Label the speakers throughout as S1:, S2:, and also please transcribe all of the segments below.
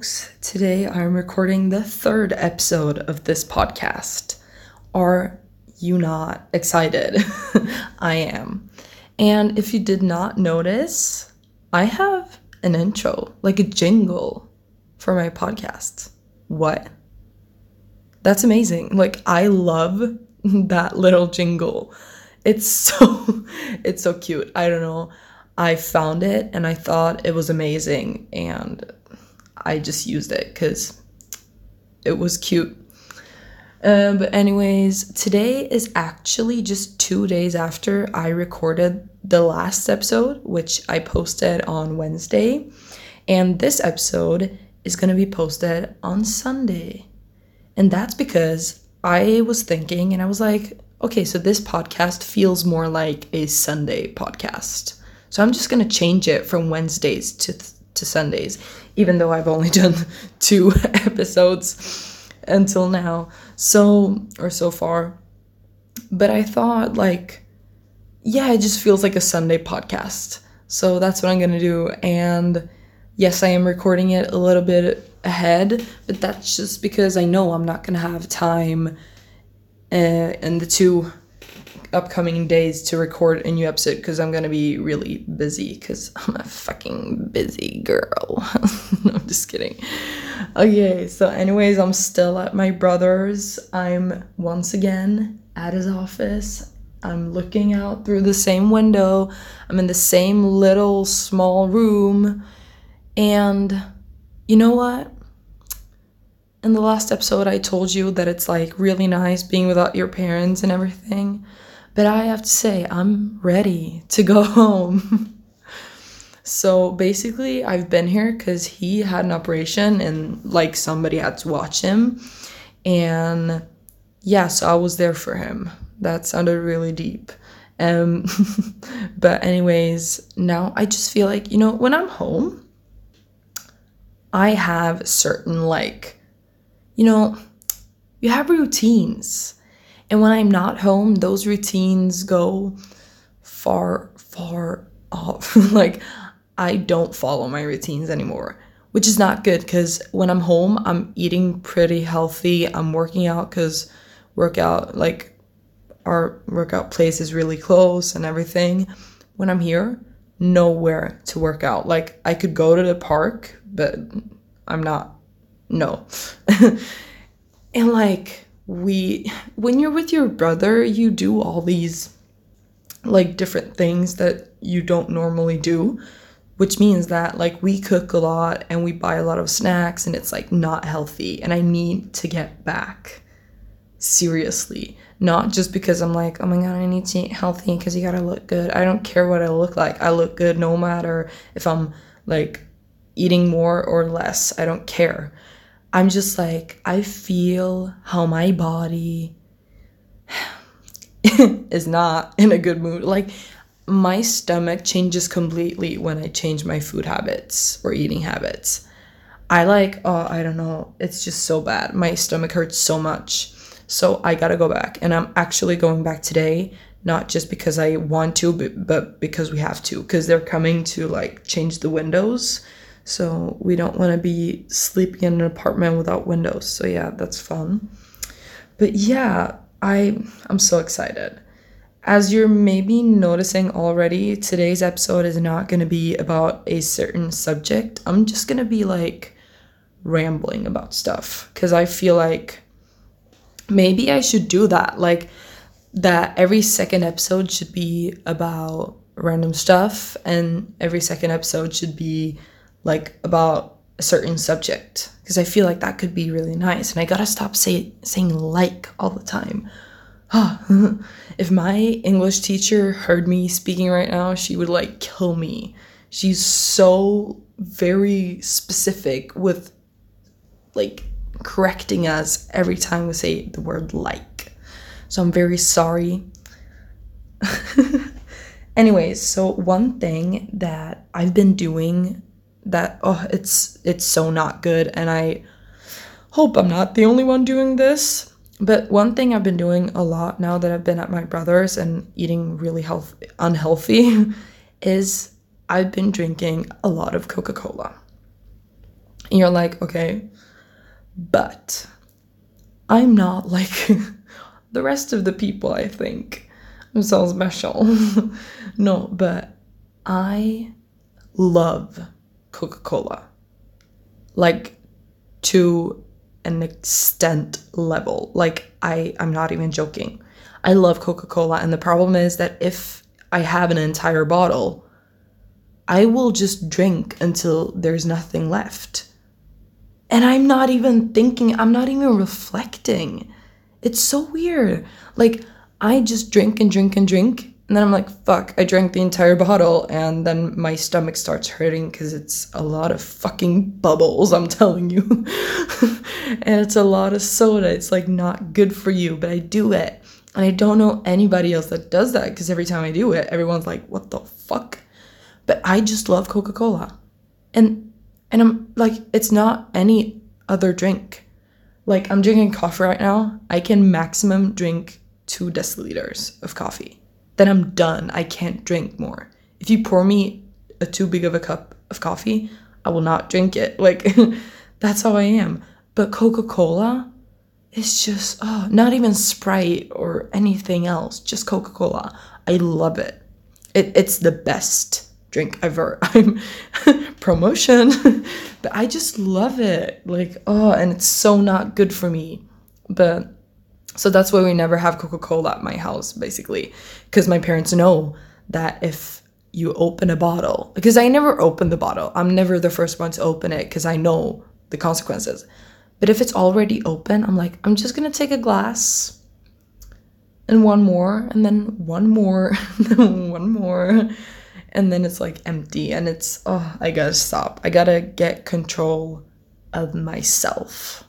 S1: folks. Today I'm recording the third episode of this podcast. Are you not excited? I am. And if you did not notice, I have an intro, like a jingle for my podcast. What? That's amazing. Like, I love that little jingle. It's so it's so cute. I don't know. I found it and I thought it was amazing and I just used it cuz it was cute. Um, but anyways, today is actually just 2 days after I recorded the last episode which I posted on Wednesday and this episode is going to be posted on Sunday. And that's because I was thinking and I was like, okay, so this podcast feels more like a Sunday podcast. So I'm just going to change it from Wednesdays to to Sundays, even though I've only done two episodes until now. So or so far. But I thought like yeah, it just feels like a Sunday podcast. So that's what I'm going to do and yes, I am recording it a little bit ahead, but that's just because I know I'm not going to have time uh, in the two upcoming days to record a new episode because I'm gonna be really busy because I'm a fucking busy girl. no, I'm just kidding. Okay, so, anyways, I'm still at my brother's. I'm once again at his office. I'm looking out through the same window. I'm in the same little small room. And you know what? In the last episode, I told you that it's like really nice being without your parents and everything. But I have to say, I'm ready to go home. so basically, I've been here because he had an operation and like somebody had to watch him. And yeah, so I was there for him. That sounded really deep. Um, but, anyways, now I just feel like, you know, when I'm home, I have certain, like, you know, you have routines and when I'm not home, those routines go far, far off. like, I don't follow my routines anymore, which is not good because when I'm home, I'm eating pretty healthy. I'm working out because workout, like, our workout place is really close and everything. When I'm here, nowhere to work out. Like, I could go to the park, but I'm not. No. and, like, we when you're with your brother you do all these like different things that you don't normally do which means that like we cook a lot and we buy a lot of snacks and it's like not healthy and i need to get back. Seriously. Not just because i'm like oh my god i need to eat healthy because you gotta look good. I don't care what i look like. I look good no matter if i'm like eating more or less. I don't care I'm just like, I feel how my body is not in a good mood. Like, my stomach changes completely when I change my food habits or eating habits. I like, oh, I don't know. It's just so bad. My stomach hurts so much. So I gotta go back. And I'm actually going back today, not just because I want to, but, but because we have to, because they're coming to like change the windows so we don't want to be sleeping in an apartment without windows. So yeah, that's fun. But yeah, I I'm so excited. As you're maybe noticing already, today's episode is not going to be about a certain subject. I'm just going to be like rambling about stuff cuz I feel like maybe I should do that. Like that every second episode should be about random stuff and every second episode should be like about a certain subject because I feel like that could be really nice. And I gotta stop say, saying like all the time. if my English teacher heard me speaking right now, she would like kill me. She's so very specific with like correcting us every time we say the word like. So I'm very sorry. Anyways, so one thing that I've been doing that oh it's it's so not good and I hope I'm not the only one doing this. But one thing I've been doing a lot now that I've been at my brother's and eating really health unhealthy is I've been drinking a lot of Coca-Cola. And you're like, okay, but I'm not like the rest of the people, I think. I'm so special. no, but I love Coca Cola. Like to an extent level. Like I I'm not even joking. I love Coca-Cola and the problem is that if I have an entire bottle, I will just drink until there's nothing left. And I'm not even thinking, I'm not even reflecting. It's so weird. Like I just drink and drink and drink and then I'm like, fuck, I drank the entire bottle. And then my stomach starts hurting because it's a lot of fucking bubbles, I'm telling you. and it's a lot of soda. It's like not good for you, but I do it. And I don't know anybody else that does that because every time I do it, everyone's like, what the fuck? But I just love Coca Cola. And and I'm like, it's not any other drink. Like I'm drinking coffee right now. I can maximum drink two deciliters of coffee then I'm done. I can't drink more. If you pour me a too big of a cup of coffee, I will not drink it. Like that's how I am. But Coca-Cola is just oh, not even Sprite or anything else, just Coca-Cola. I love it. It it's the best drink ever. I'm promotion, but I just love it. Like oh, and it's so not good for me. But so that's why we never have Coca Cola at my house, basically, because my parents know that if you open a bottle, because I never open the bottle, I'm never the first one to open it because I know the consequences. But if it's already open, I'm like, I'm just gonna take a glass and one more, and then one more, and then one more, and then it's like empty, and it's, oh, I gotta stop. I gotta get control of myself.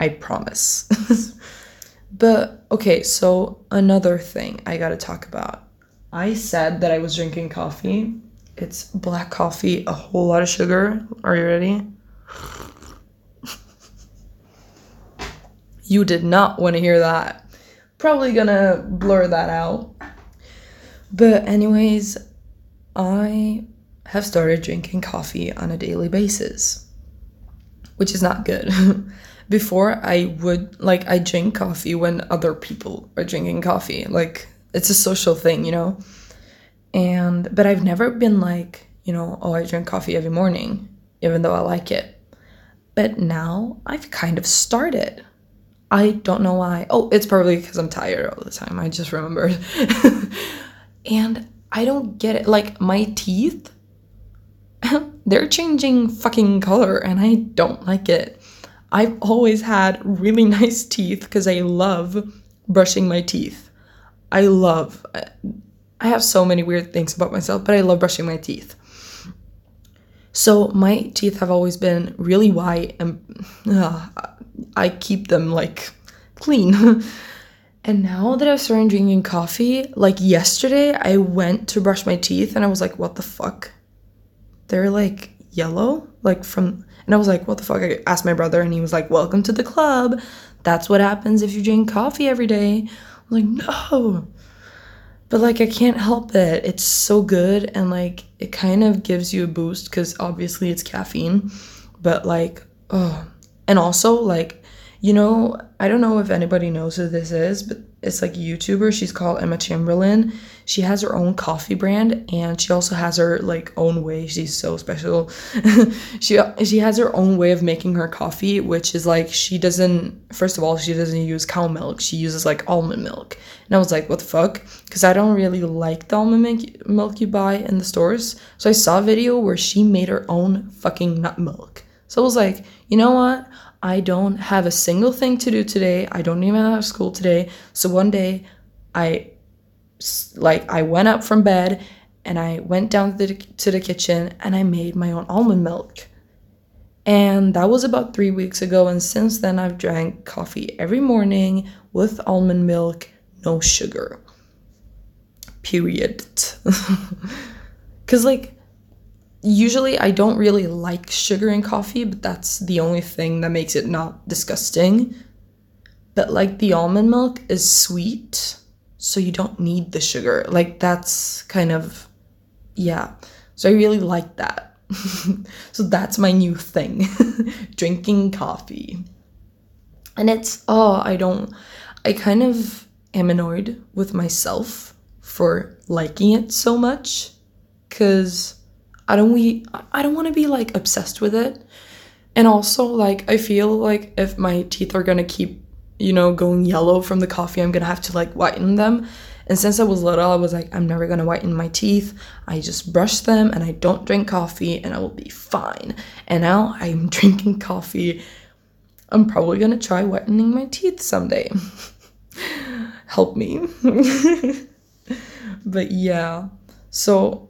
S1: I promise. but okay, so another thing I gotta talk about. I said that I was drinking coffee. It's black coffee, a whole lot of sugar. Are you ready? you did not want to hear that. Probably gonna blur that out. But, anyways, I have started drinking coffee on a daily basis, which is not good. before I would like I drink coffee when other people are drinking coffee. Like it's a social thing, you know? And but I've never been like, you know, oh I drink coffee every morning, even though I like it. But now I've kind of started. I don't know why. Oh, it's probably because I'm tired all the time. I just remembered. and I don't get it. Like my teeth, they're changing fucking color and I don't like it. I've always had really nice teeth because I love brushing my teeth. I love, I have so many weird things about myself, but I love brushing my teeth. So my teeth have always been really white and uh, I keep them like clean. and now that I've started drinking coffee, like yesterday, I went to brush my teeth and I was like, what the fuck? They're like yellow, like from and I was like, what the fuck? I asked my brother, and he was like, welcome to the club. That's what happens if you drink coffee every day. I was like, no. But like, I can't help it. It's so good, and like, it kind of gives you a boost because obviously it's caffeine. But like, oh, and also like, you know, I don't know if anybody knows who this is, but it's like a YouTuber. She's called Emma Chamberlain. She has her own coffee brand and she also has her like own way. She's so special. she she has her own way of making her coffee, which is like she doesn't first of all, she doesn't use cow milk. She uses like almond milk. And I was like, what the fuck? Cuz I don't really like the almond milk you buy in the stores. So I saw a video where she made her own fucking nut milk. So I was like, you know what? I don't have a single thing to do today. I don't even have school today. So one day I like I went up from bed and I went down to the, to the kitchen and I made my own almond milk. And that was about 3 weeks ago and since then I've drank coffee every morning with almond milk, no sugar. Period. Cuz like usually I don't really like sugar in coffee, but that's the only thing that makes it not disgusting. But like the almond milk is sweet, so you don't need the sugar. Like that's kind of yeah. So I really like that. so that's my new thing drinking coffee. And it's, oh, I don't, I kind of am annoyed with myself for liking it so much because I don't we I don't want to be like obsessed with it. And also like I feel like if my teeth are going to keep, you know, going yellow from the coffee, I'm going to have to like whiten them. And since I was little, I was like, I'm never gonna whiten my teeth. I just brush them and I don't drink coffee and I will be fine. And now I'm drinking coffee. I'm probably gonna try whitening my teeth someday. Help me. but yeah, so,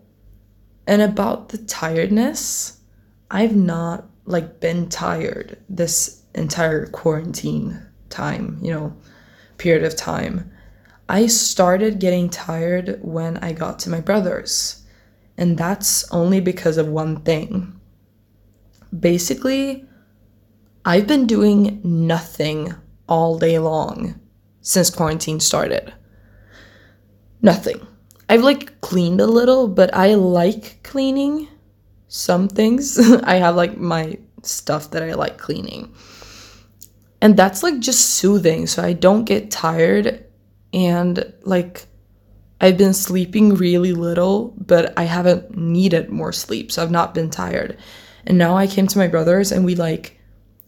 S1: and about the tiredness, I've not like been tired this entire quarantine time, you know, period of time. I started getting tired when I got to my brother's. And that's only because of one thing. Basically, I've been doing nothing all day long since quarantine started. Nothing. I've like cleaned a little, but I like cleaning some things. I have like my stuff that I like cleaning. And that's like just soothing so I don't get tired and like I've been sleeping really little, but I haven't needed more sleep, so I've not been tired. And now I came to my brother's and we like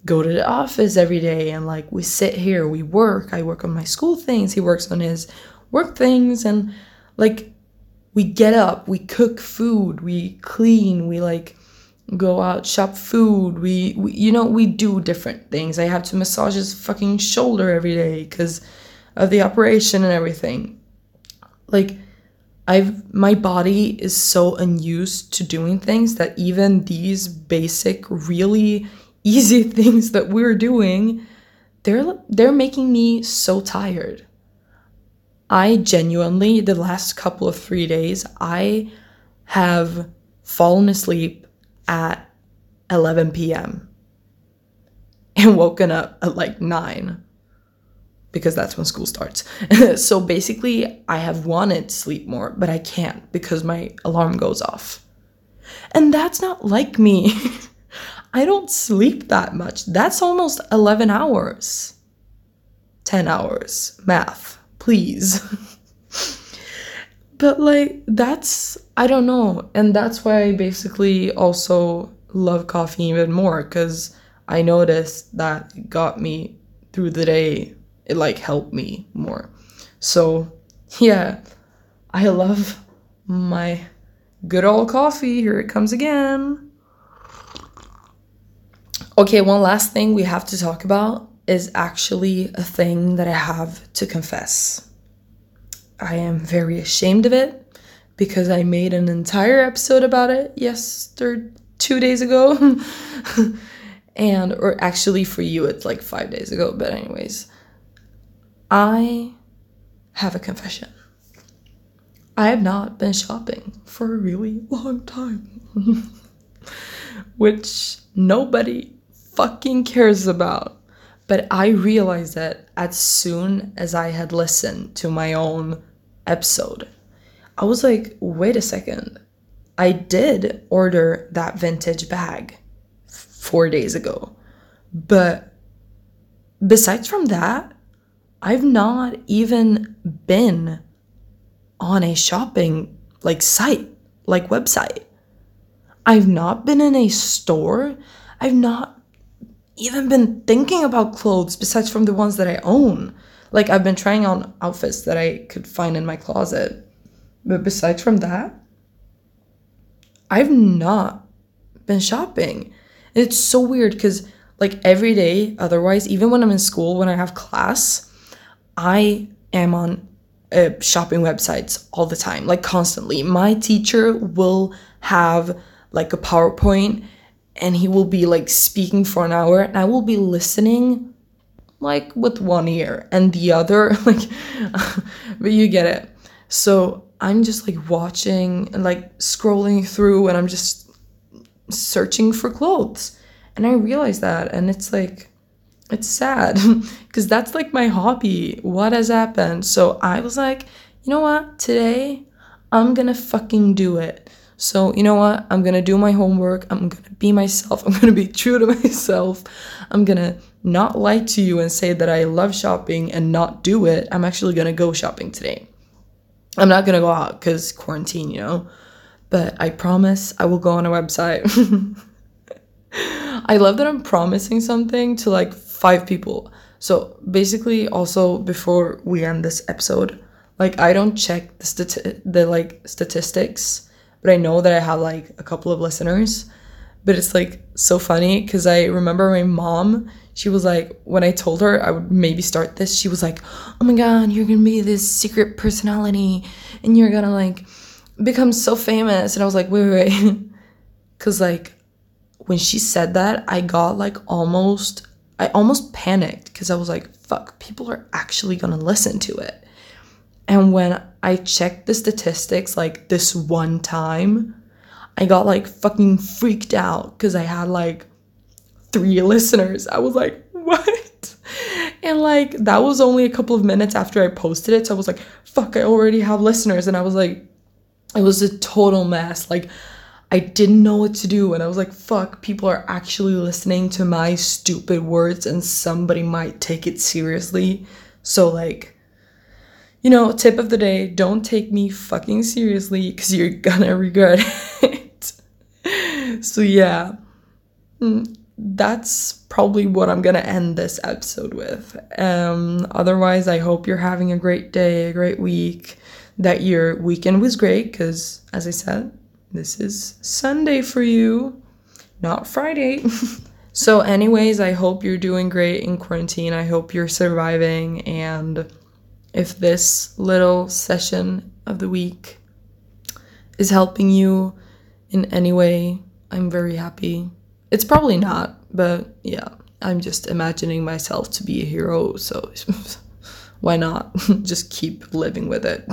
S1: go to the office every day and like we sit here, we work. I work on my school things, he works on his work things and like we get up, we cook food, we clean, we like go out shop food we, we you know we do different things i have to massage his fucking shoulder every day because of the operation and everything. Like I've my body is so unused to doing things that even these basic really easy things that we're doing they're they're making me so tired. I genuinely the last couple of 3 days I have fallen asleep at 11 p.m. and woken up at like 9 because that's when school starts. so basically, I have wanted to sleep more, but I can't because my alarm goes off. And that's not like me. I don't sleep that much. That's almost 11 hours. 10 hours. Math, please. but like, that's, I don't know. And that's why I basically also love coffee even more because I noticed that it got me through the day it like helped me more. So, yeah, I love my good old coffee. Here it comes again. Okay, one last thing we have to talk about is actually a thing that I have to confess. I am very ashamed of it because I made an entire episode about it yesterday, two days ago. and, or actually for you, it's like five days ago, but, anyways. I have a confession. I have not been shopping for a really long time. Which nobody fucking cares about. But I realized that as soon as I had listened to my own episode, I was like, wait a second. I did order that vintage bag four days ago. But besides from that, I've not even been on a shopping like site, like website. I've not been in a store. I've not even been thinking about clothes besides from the ones that I own. Like I've been trying on outfits that I could find in my closet. But besides from that, I've not been shopping. And it's so weird cuz like every day otherwise even when I'm in school when I have class, I am on uh, shopping websites all the time, like constantly. My teacher will have like a PowerPoint and he will be like speaking for an hour and I will be listening like with one ear and the other like but you get it. So I'm just like watching and like scrolling through and I'm just searching for clothes. And I realize that and it's like it's sad because that's like my hobby. What has happened? So I was like, you know what? Today I'm gonna fucking do it. So, you know what? I'm gonna do my homework. I'm gonna be myself. I'm gonna be true to myself. I'm gonna not lie to you and say that I love shopping and not do it. I'm actually gonna go shopping today. I'm not gonna go out because quarantine, you know? But I promise I will go on a website. I love that I'm promising something to like five people. So basically, also before we end this episode, like I don't check the stati- the like statistics, but I know that I have like a couple of listeners. But it's like so funny because I remember my mom. She was like, when I told her I would maybe start this, she was like, "Oh my god, you're gonna be this secret personality, and you're gonna like become so famous." And I was like, "Wait, wait, wait," because like when she said that, I got like almost, I almost panicked because I was like, fuck, people are actually gonna listen to it. And when I checked the statistics like this one time, I got like fucking freaked out because I had like three listeners. I was like, what? And like that was only a couple of minutes after I posted it. So I was like, fuck, I already have listeners. And I was like, it was a total mess. Like, I didn't know what to do. And I was like, fuck, people are actually listening to my stupid words and somebody might take it seriously. So, like, you know, tip of the day don't take me fucking seriously because you're gonna regret it. so, yeah, mm, that's probably what I'm gonna end this episode with. Um, otherwise, I hope you're having a great day, a great week, that your weekend was great because, as I said, this is Sunday for you, not Friday. so, anyways, I hope you're doing great in quarantine. I hope you're surviving. And if this little session of the week is helping you in any way, I'm very happy. It's probably not, but yeah, I'm just imagining myself to be a hero. So, why not just keep living with it?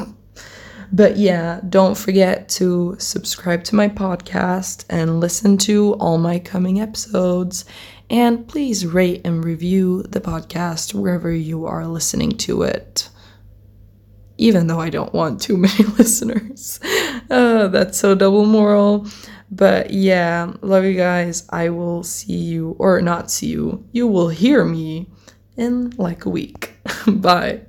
S1: But yeah, don't forget to subscribe to my podcast and listen to all my coming episodes. And please rate and review the podcast wherever you are listening to it. Even though I don't want too many listeners. Uh, that's so double moral. But yeah, love you guys. I will see you, or not see you, you will hear me in like a week. Bye.